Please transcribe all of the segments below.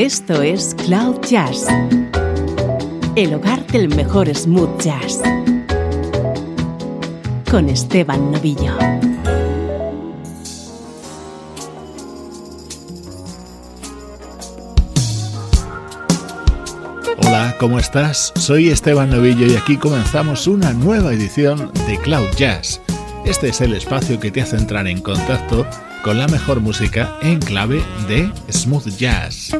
Esto es Cloud Jazz, el hogar del mejor smooth jazz, con Esteban Novillo. Hola, ¿cómo estás? Soy Esteban Novillo y aquí comenzamos una nueva edición de Cloud Jazz. Este es el espacio que te hace entrar en contacto con la mejor música en clave de smooth jazz.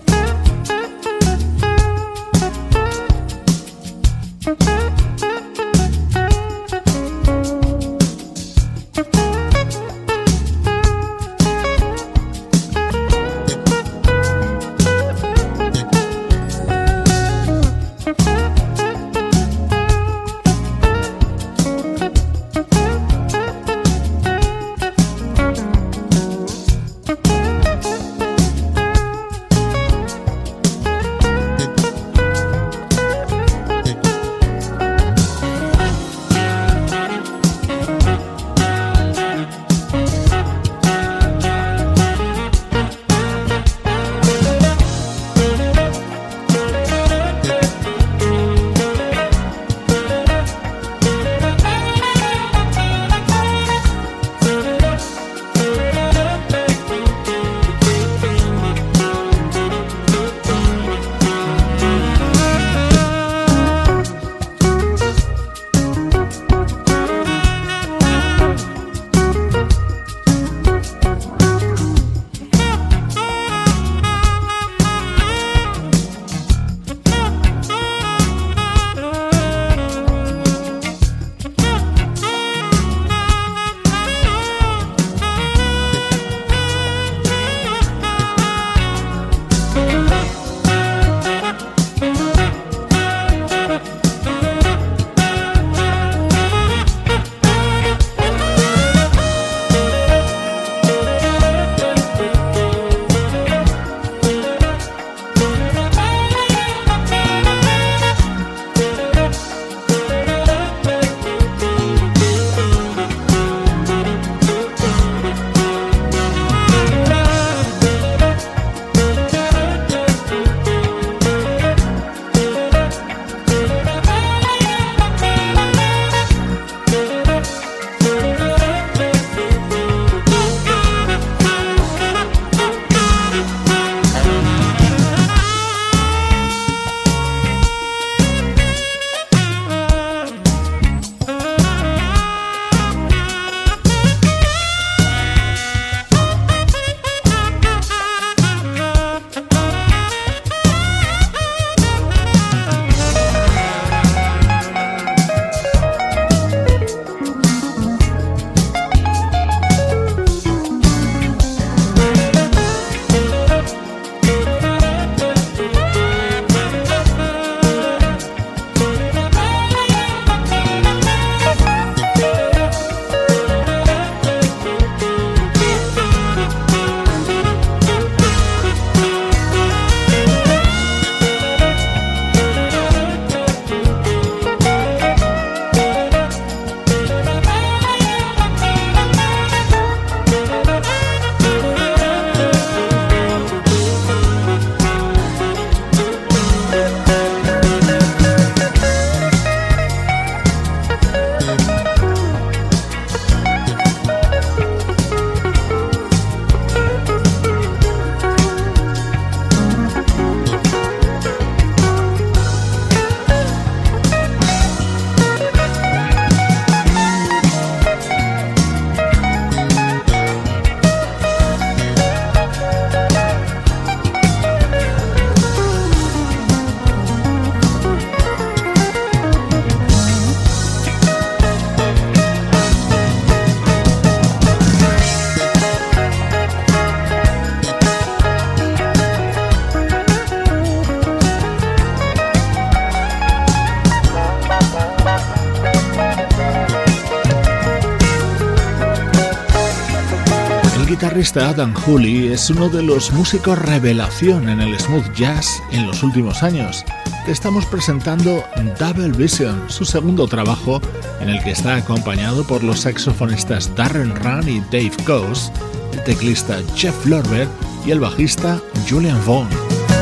Adam Hooley es uno de los músicos revelación en el smooth jazz en los últimos años. Te estamos presentando Double Vision, su segundo trabajo en el que está acompañado por los saxofonistas Darren Run y Dave Coase, el teclista Jeff Lorber y el bajista Julian Vaughn.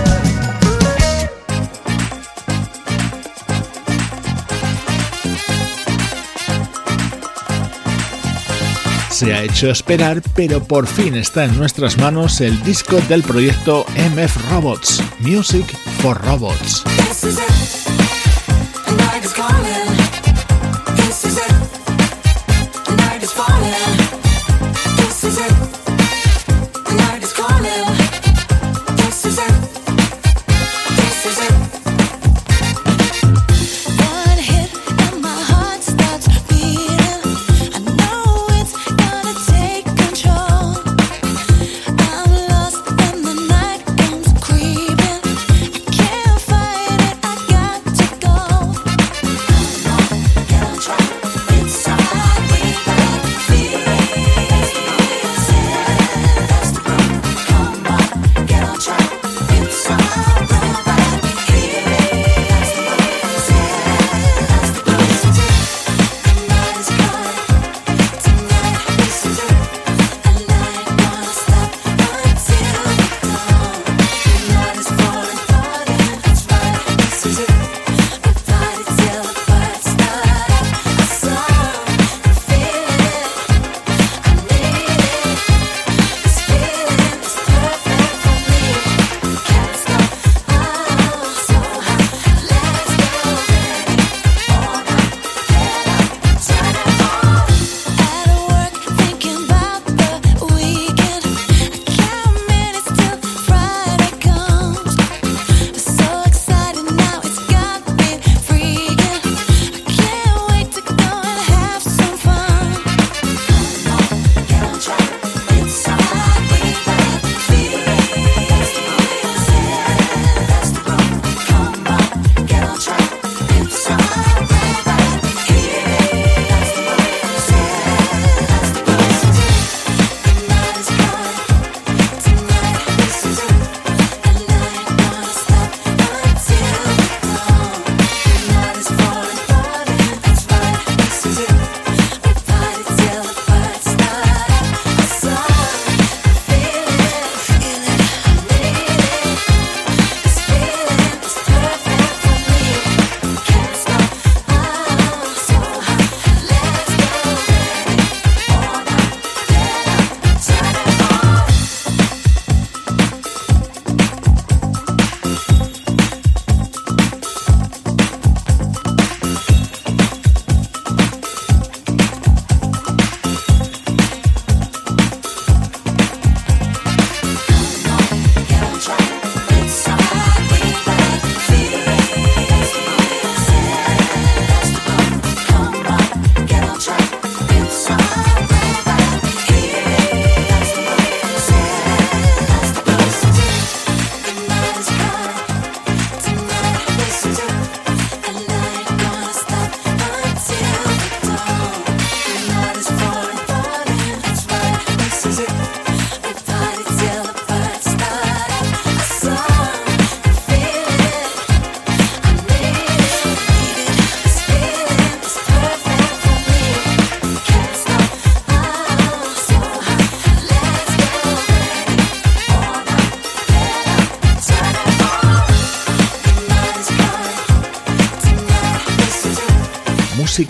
Se ha hecho esperar, pero por fin está en nuestras manos el disco del proyecto MF Robots, Music for Robots.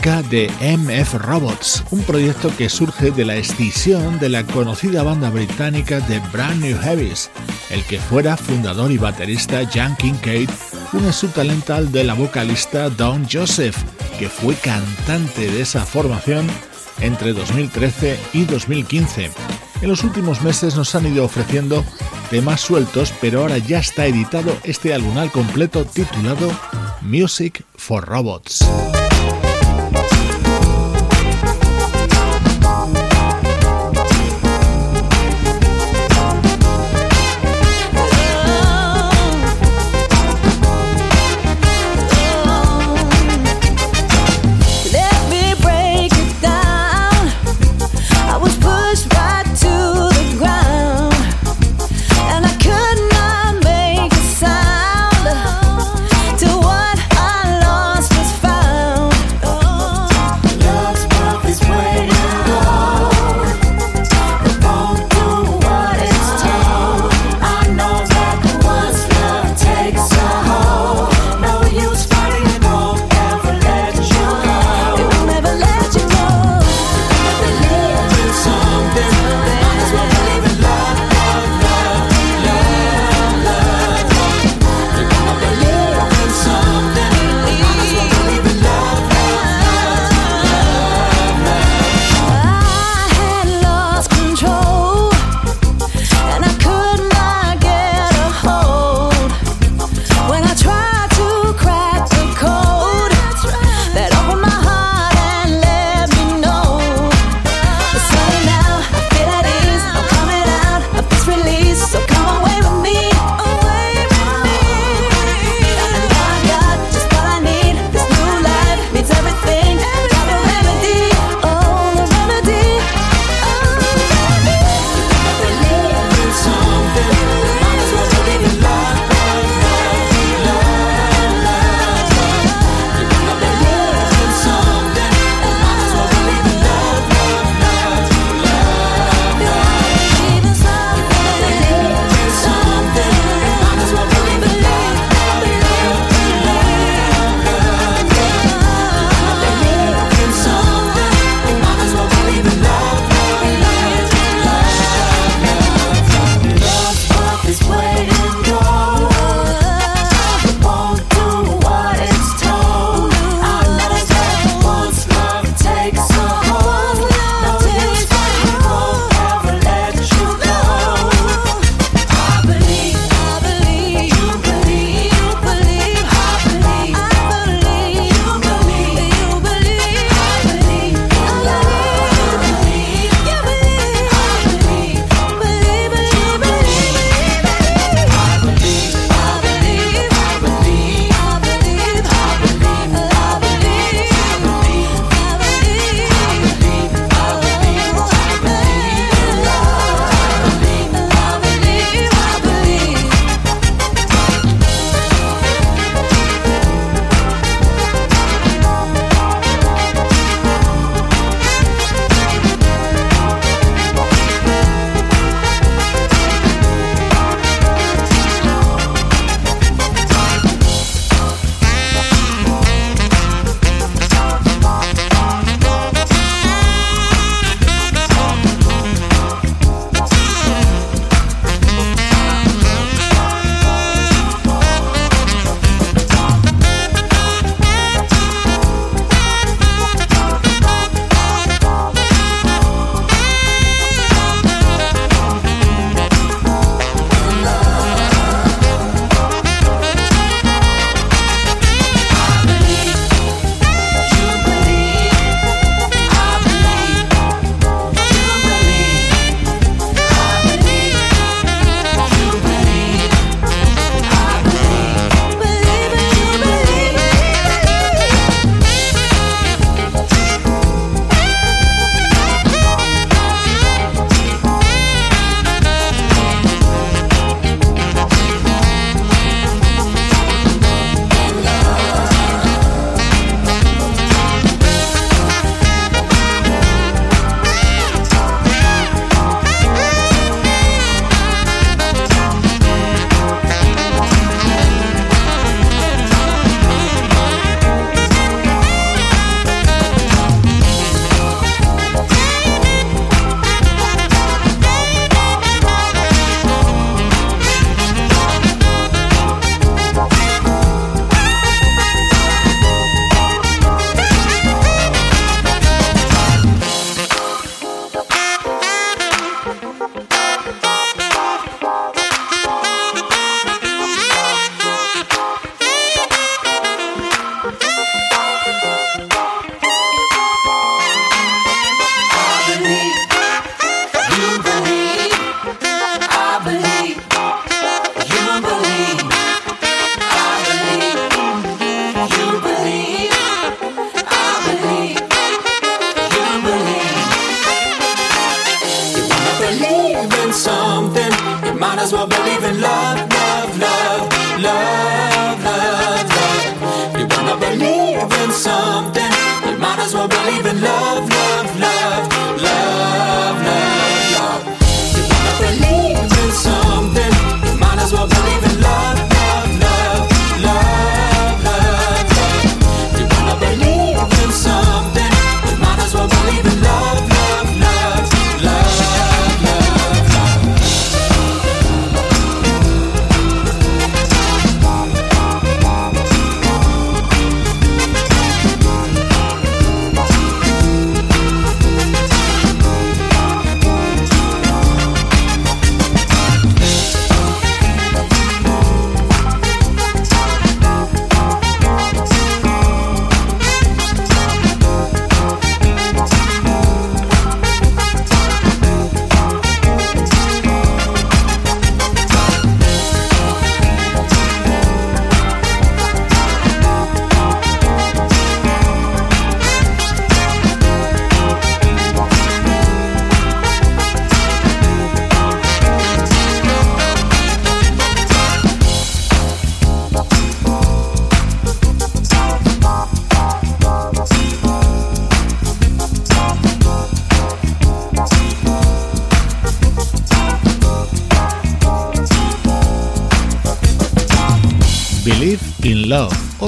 De MF Robots, un proyecto que surge de la escisión de la conocida banda británica de Brand New Heavies. El que fuera fundador y baterista Jan Kincaid une su talento al de la vocalista Don Joseph, que fue cantante de esa formación entre 2013 y 2015. En los últimos meses nos han ido ofreciendo temas sueltos, pero ahora ya está editado este álbum al completo titulado Music for Robots.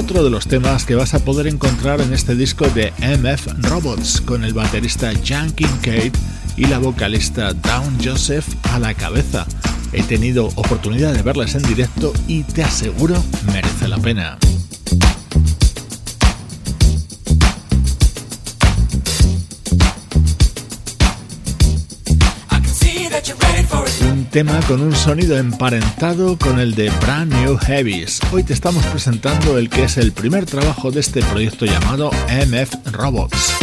otro de los temas que vas a poder encontrar en este disco de MF Robots con el baterista Jan Kincaid y la vocalista Dawn Joseph a la cabeza. He tenido oportunidad de verlas en directo y te aseguro merece la pena. tema con un sonido emparentado con el de Brand New Heavies. Hoy te estamos presentando el que es el primer trabajo de este proyecto llamado MF Robots.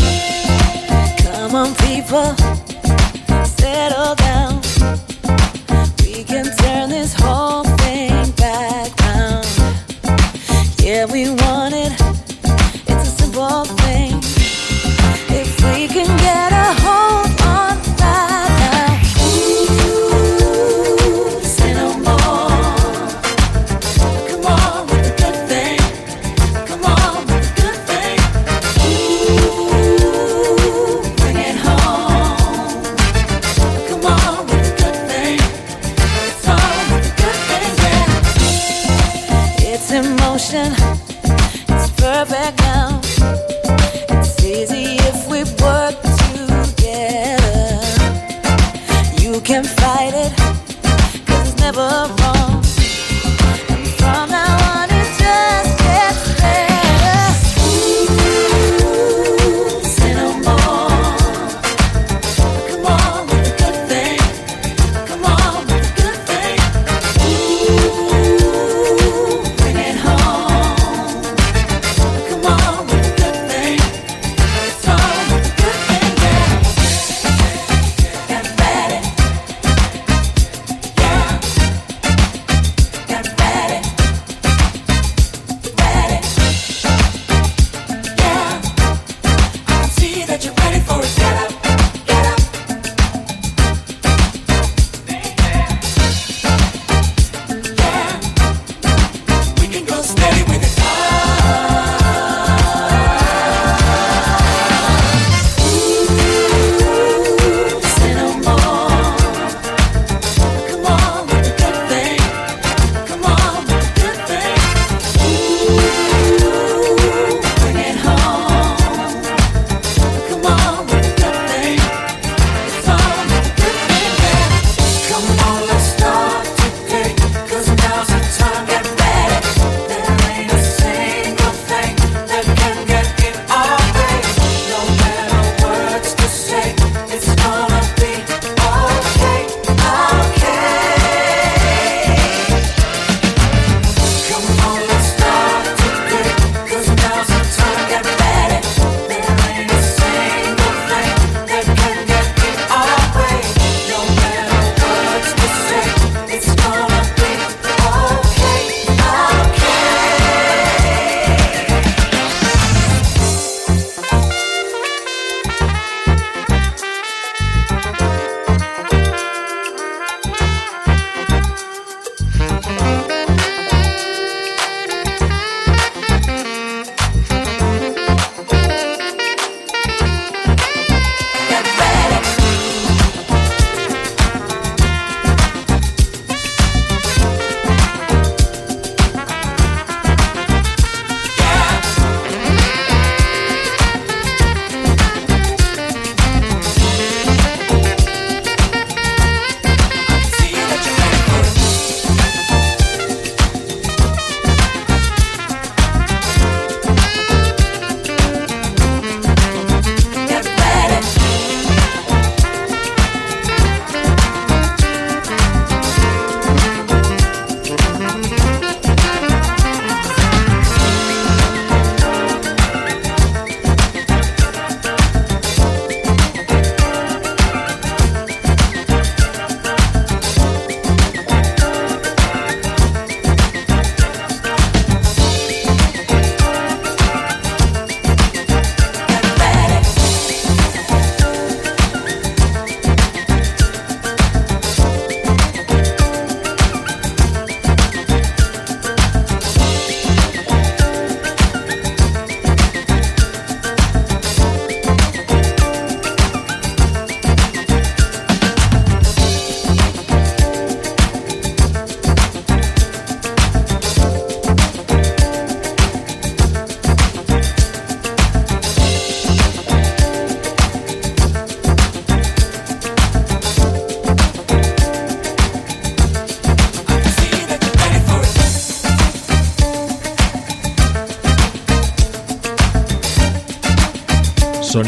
Yeah, we want it. It's a simple thing.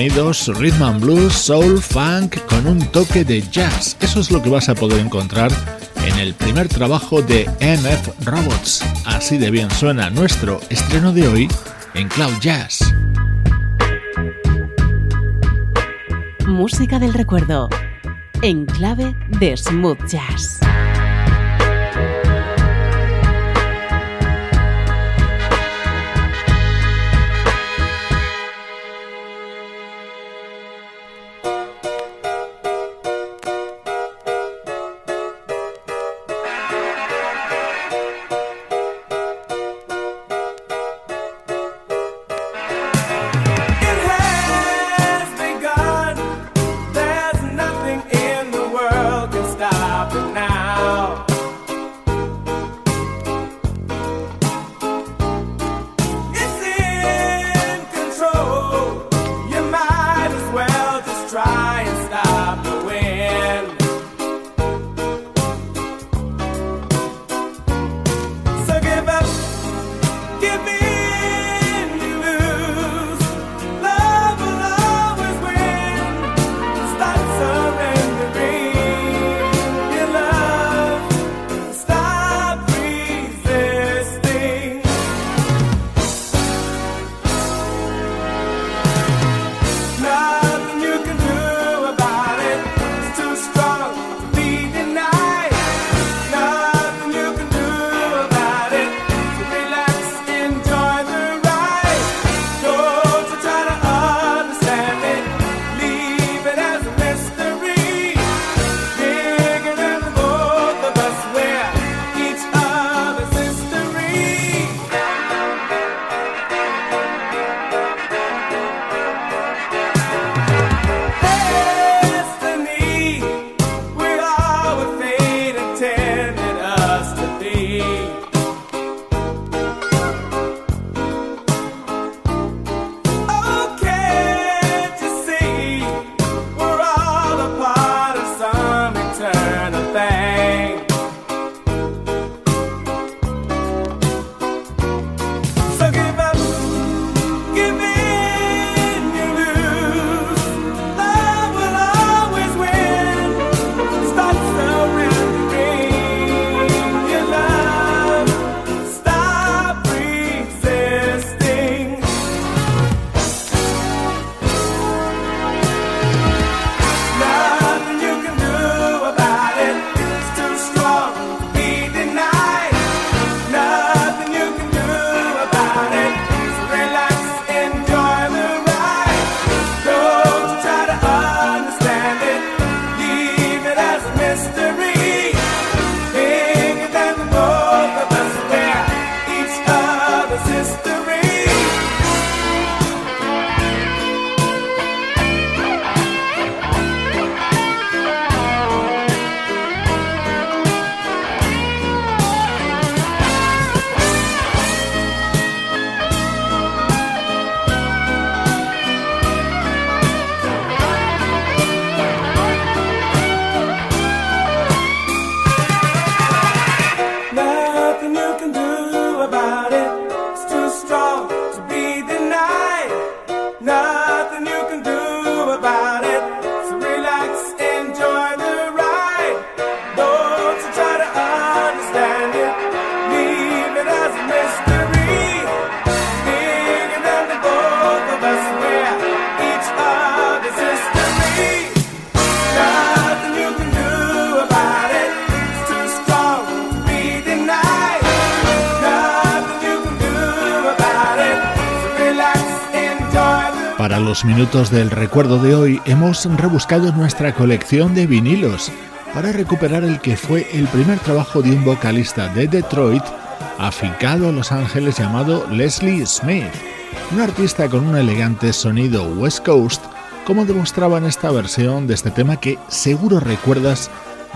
Sonidos rhythm and blues, soul, funk con un toque de jazz. Eso es lo que vas a poder encontrar en el primer trabajo de MF Robots. Así de bien suena nuestro estreno de hoy en Cloud Jazz. Música del recuerdo en clave de smooth jazz. Minutos del recuerdo de hoy hemos rebuscado nuestra colección de vinilos para recuperar el que fue el primer trabajo de un vocalista de Detroit afincado a Los Ángeles llamado Leslie Smith, un artista con un elegante sonido West Coast, como demostraba en esta versión de este tema que seguro recuerdas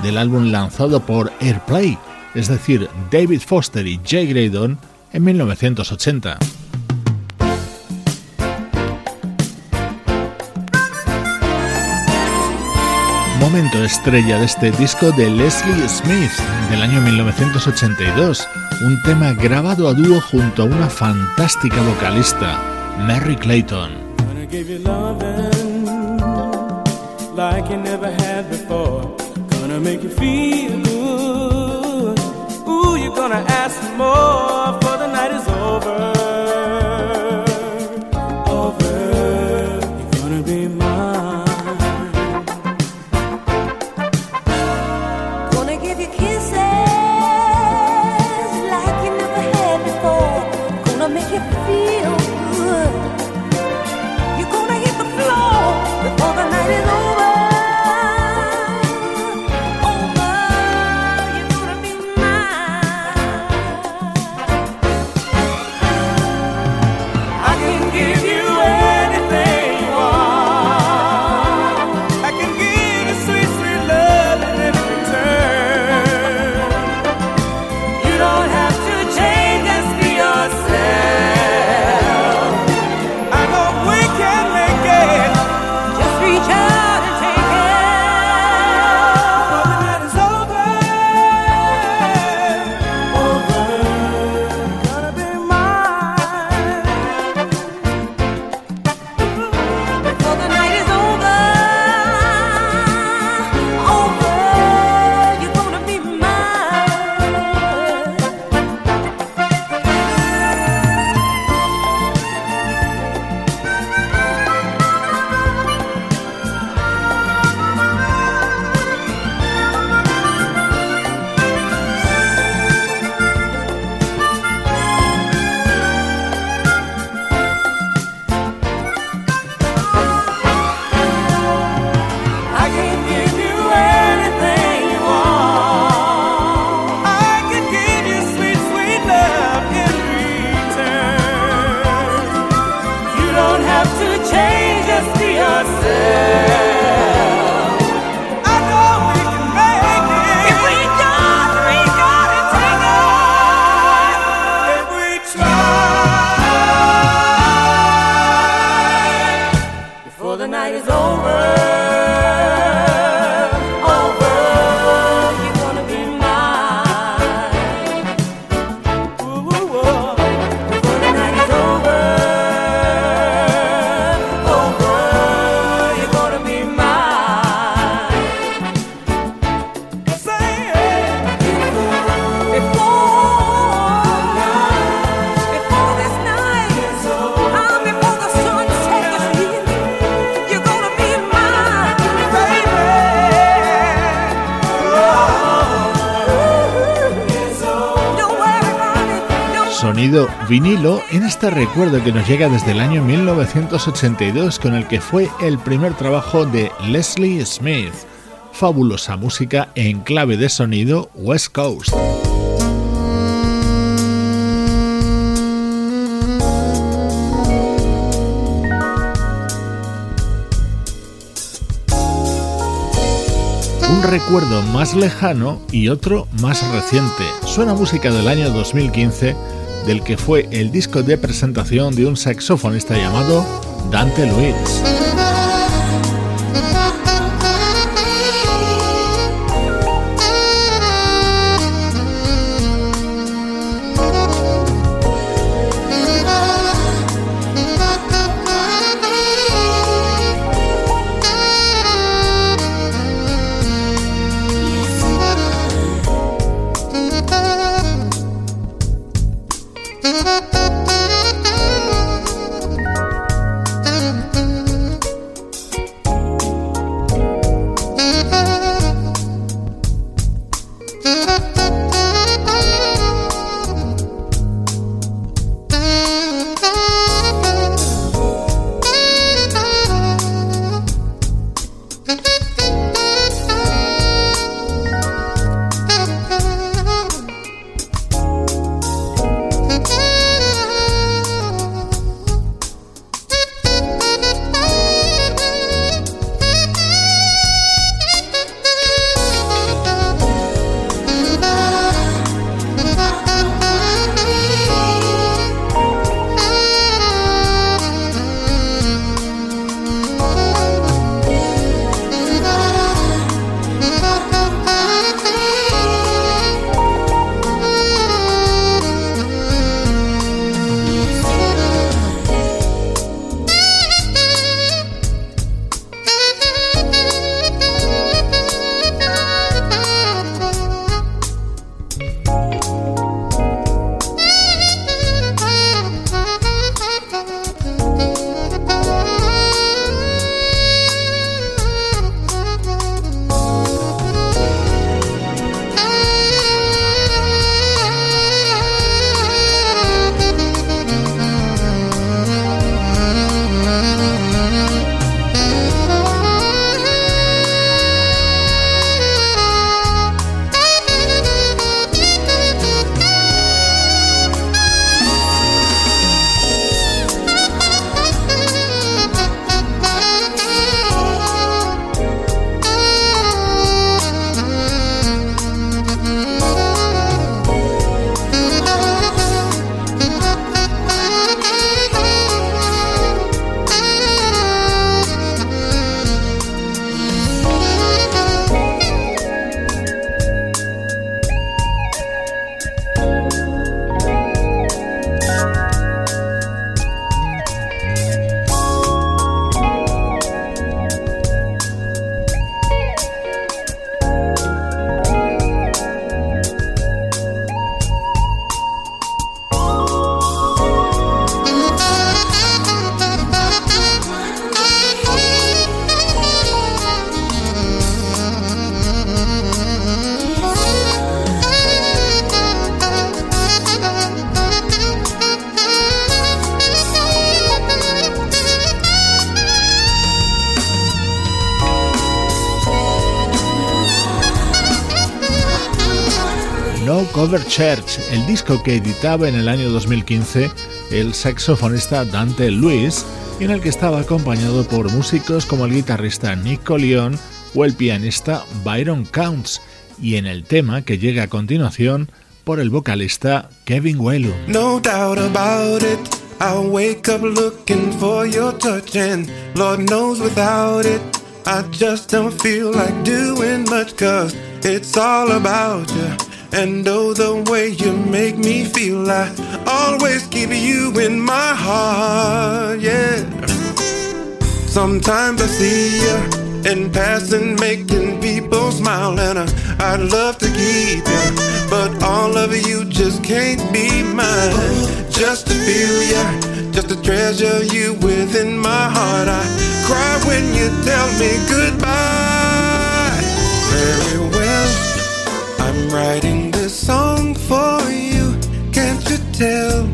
del álbum lanzado por Airplay, es decir, David Foster y Jay Graydon en 1980. Momento estrella de este disco de Leslie Smith del año 1982, un tema grabado a dúo junto a una fantástica vocalista, Mary Clayton. Vinilo en este recuerdo que nos llega desde el año 1982 con el que fue el primer trabajo de Leslie Smith. Fabulosa música en clave de sonido West Coast. Un recuerdo más lejano y otro más reciente. Suena música del año 2015 del que fue el disco de presentación de un saxofonista llamado Dante Luiz. Church, el disco que editaba en el año 2015 el saxofonista Dante Lewis y en el que estaba acompañado por músicos como el guitarrista Nick Leon o el pianista Byron Counts y en el tema que llega a continuación por el vocalista Kevin Whalen. No doubt about it, I wake up looking for your touch and Lord knows without it, I just don't feel like doing much cause it's all about you. And oh, the way you make me feel, I always keep you in my heart, yeah. Sometimes I see you in passing, making people smile, and I'd love to keep you, but all of you just can't be mine. Just to feel you, just to treasure you within my heart. I cry when you tell me goodbye. Very well, I'm writing song for you. Can't you tell?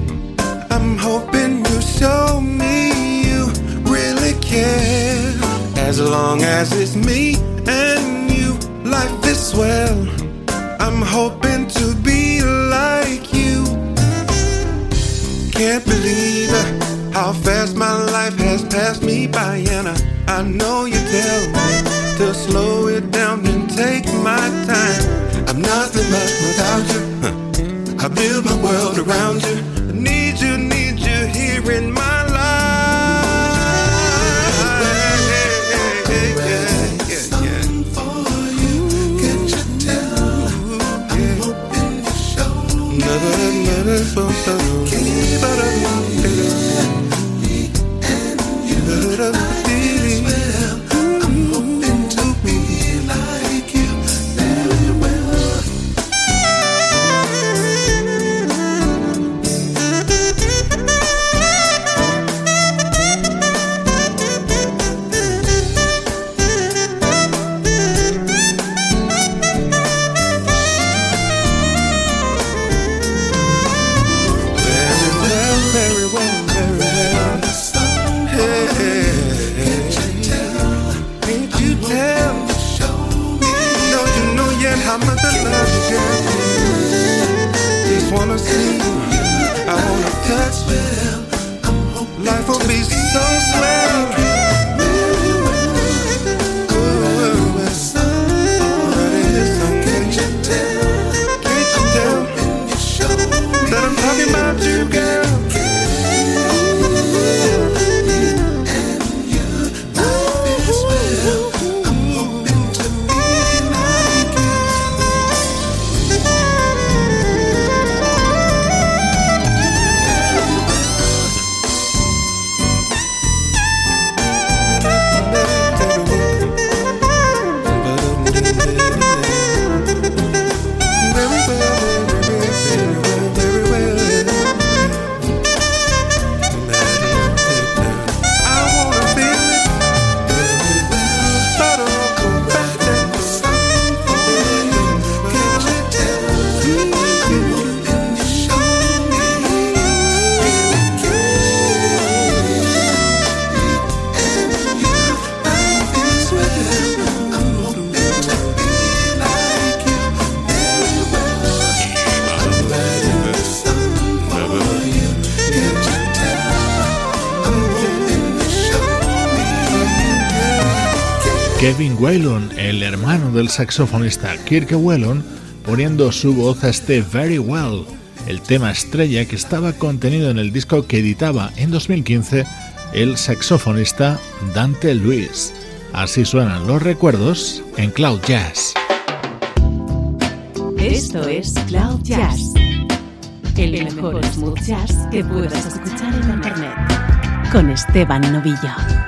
I'm hoping you show me you really care. As long as it's me and you, life is well. I'm hoping to be like you. Can't believe how fast my life has passed me by, and I, I know you tell me to slow it down and take my time. I'm nothing much without you. I build my world around you. I need you, need you here in my life. Very Kevin Whalen, el hermano del saxofonista Kirk Whelan, poniendo su voz a este Very Well, el tema estrella que estaba contenido en el disco que editaba en 2015 el saxofonista Dante Luis. Así suenan los recuerdos en Cloud Jazz. Esto es Cloud Jazz, el mejor smooth jazz que puedas escuchar en Internet, con Esteban Novillo.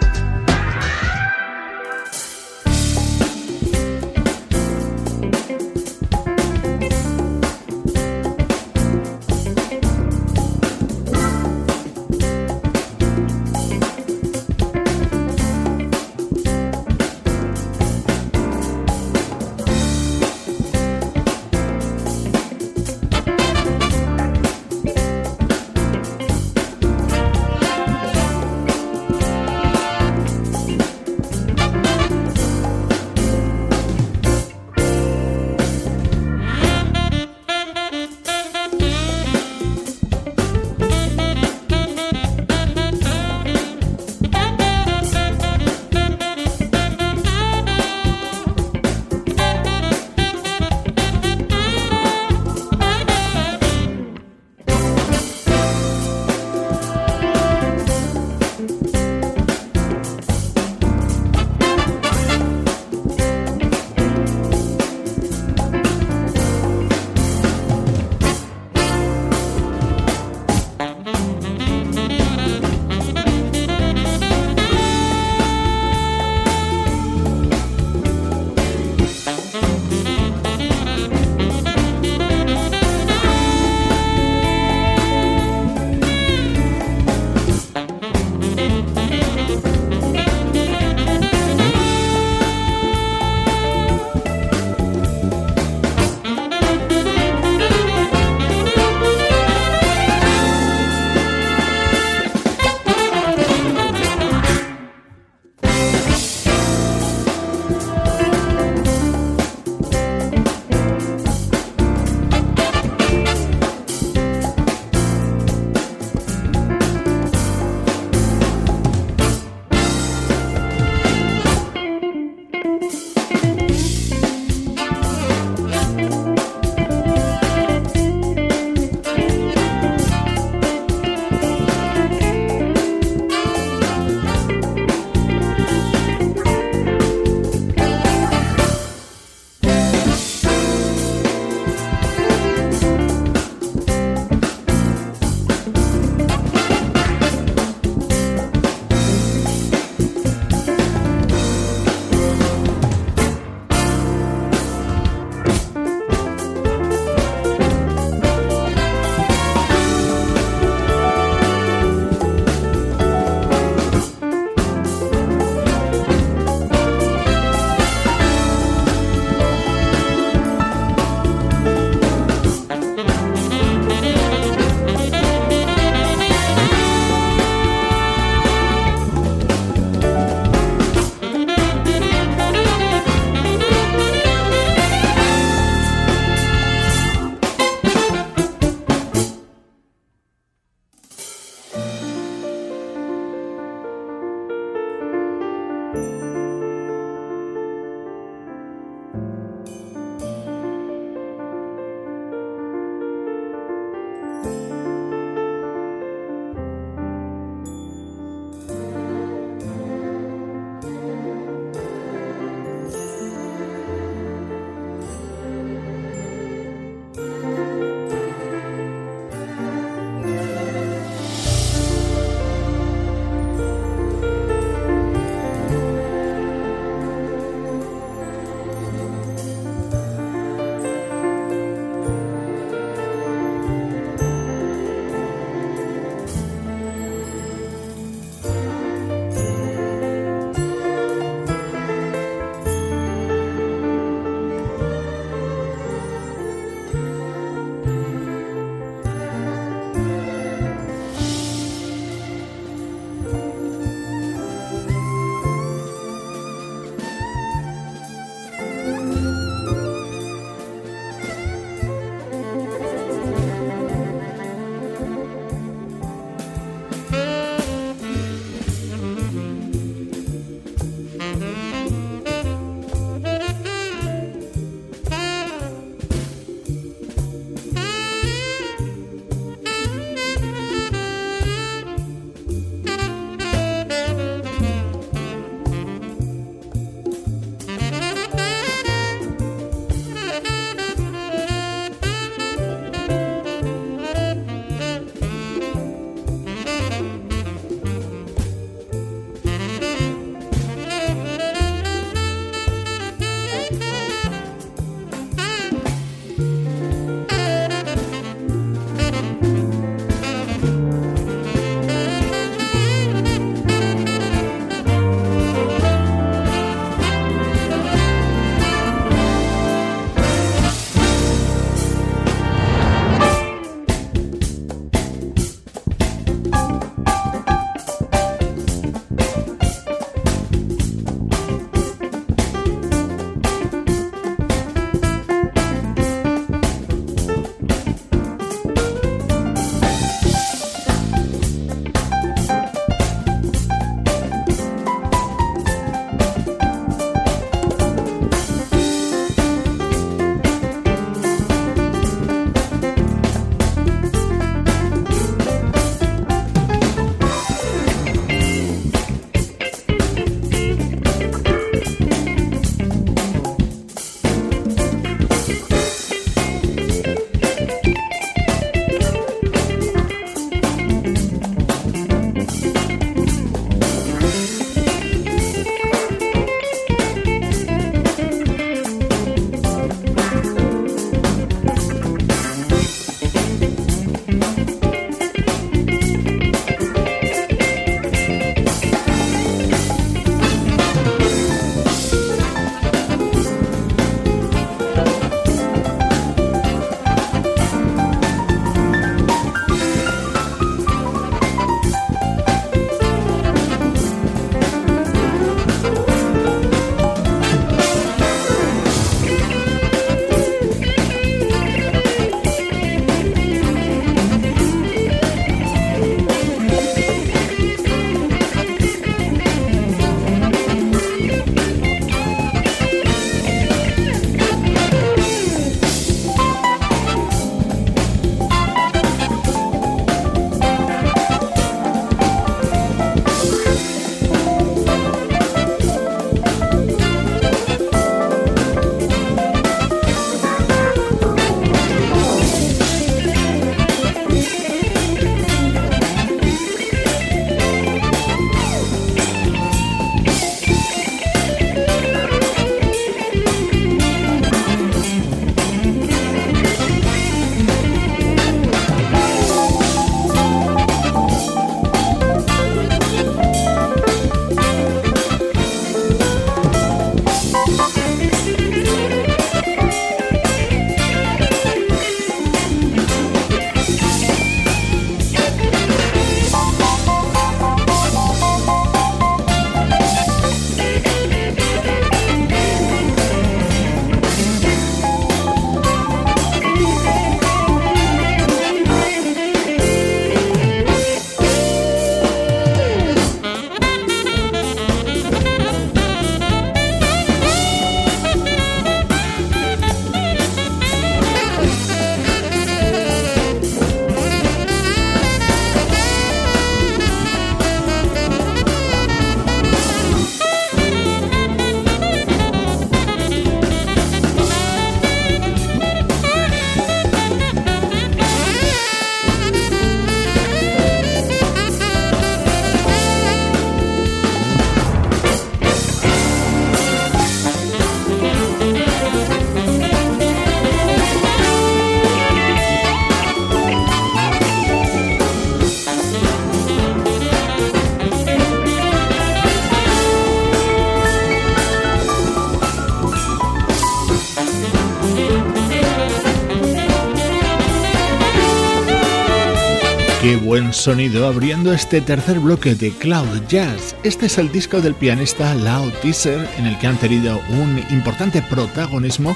Buen sonido abriendo este tercer bloque de Cloud Jazz. Este es el disco del pianista Loud Teaser en el que han tenido un importante protagonismo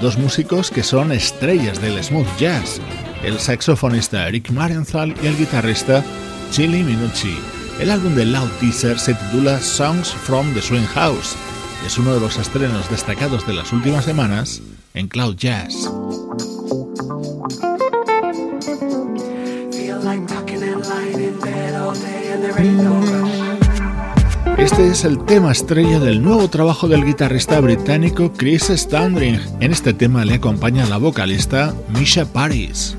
dos músicos que son estrellas del smooth jazz, el saxofonista Eric Marienthal y el guitarrista Chili Minucci. El álbum de Loud Teaser se titula Songs from the Swing House. Es uno de los estrenos destacados de las últimas semanas en Cloud Jazz. Este es el tema estrella del nuevo trabajo del guitarrista británico Chris Standring. En este tema le acompaña la vocalista Misha Paris.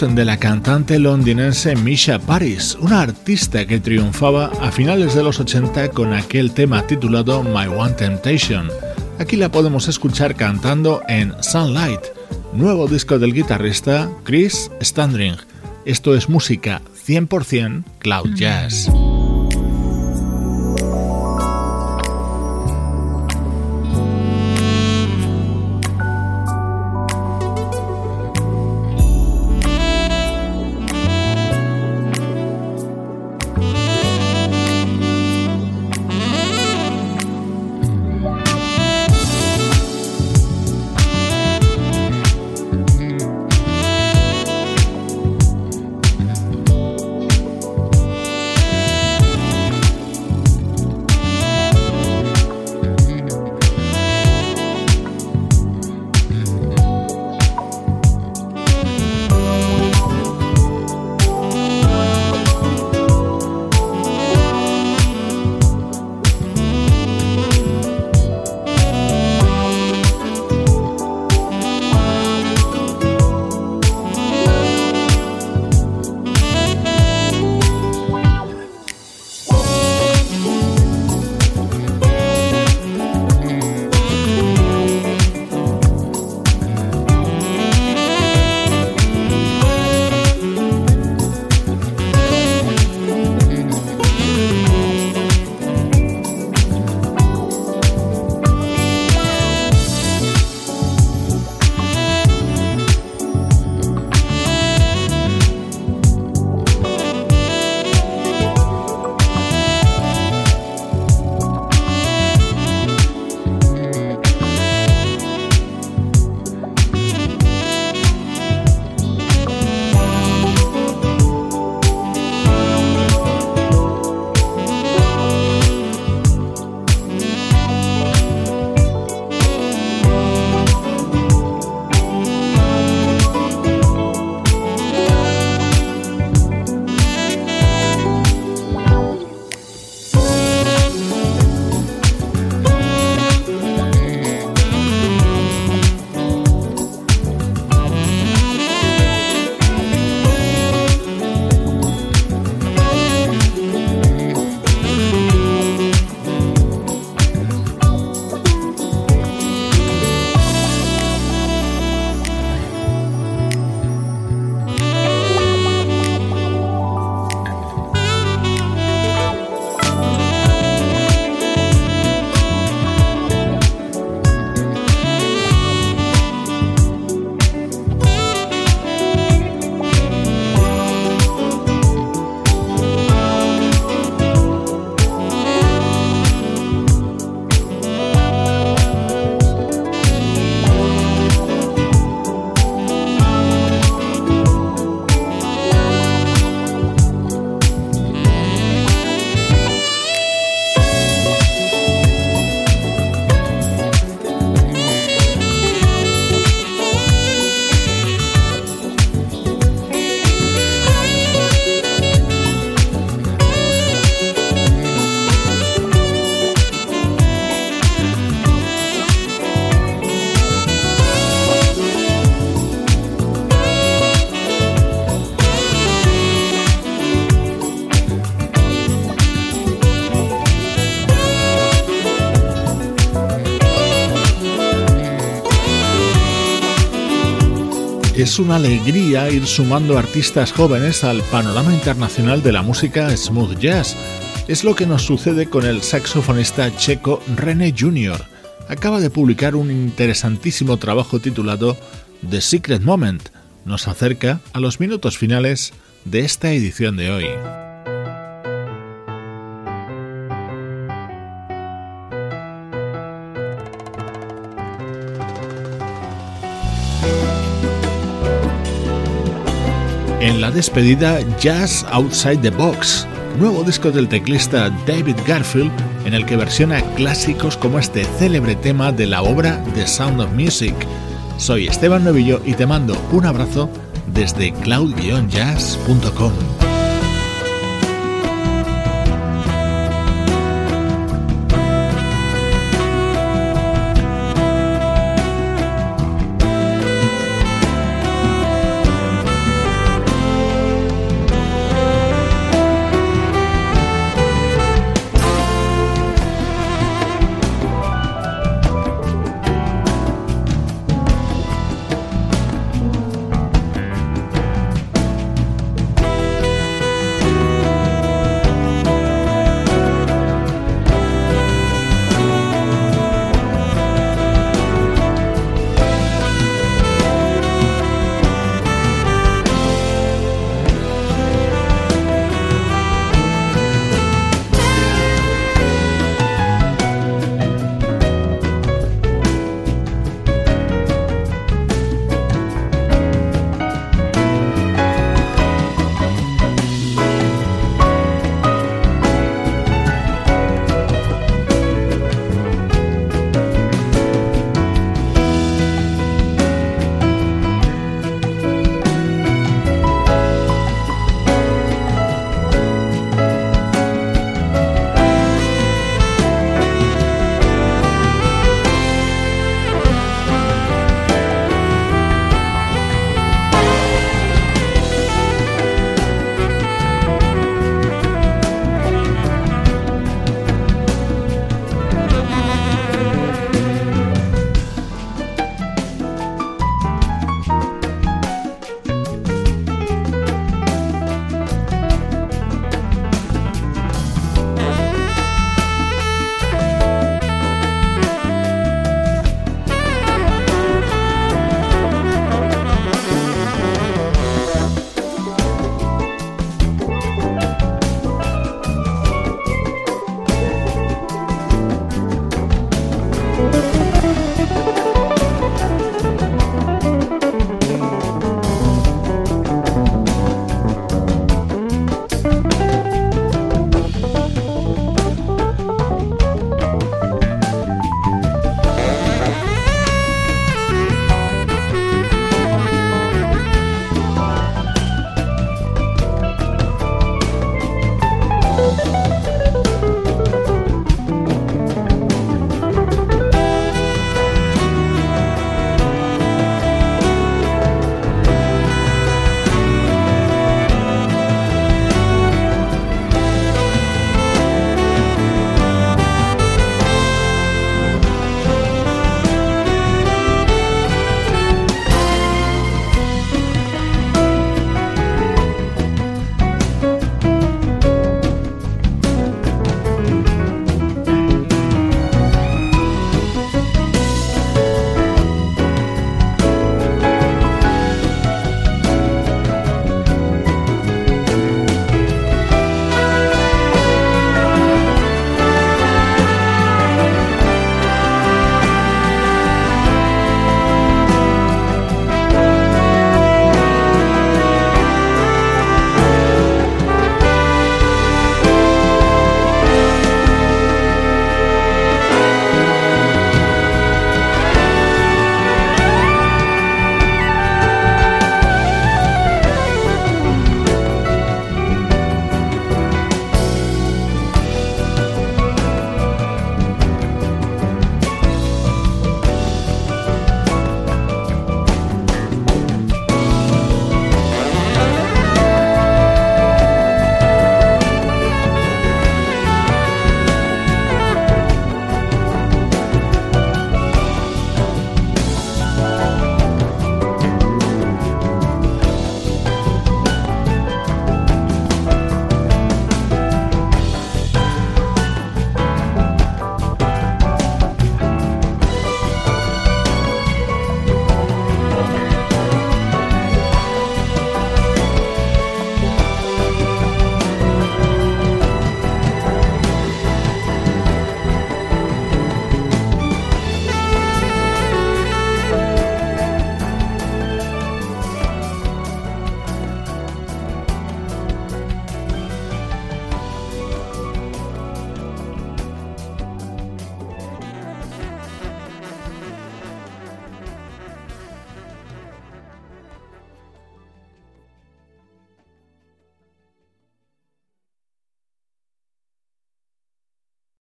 De la cantante londinense Misha Paris, una artista que triunfaba a finales de los 80 con aquel tema titulado My One Temptation. Aquí la podemos escuchar cantando en Sunlight, nuevo disco del guitarrista Chris Standring. Esto es música 100% Cloud Jazz. Una alegría ir sumando artistas jóvenes al panorama internacional de la música smooth jazz. Es lo que nos sucede con el saxofonista checo René Jr. Acaba de publicar un interesantísimo trabajo titulado The Secret Moment. Nos acerca a los minutos finales de esta edición de hoy. Despedida Jazz Outside the Box, nuevo disco del teclista David Garfield en el que versiona clásicos como este célebre tema de la obra The Sound of Music. Soy Esteban Novillo y te mando un abrazo desde cloud-jazz.com.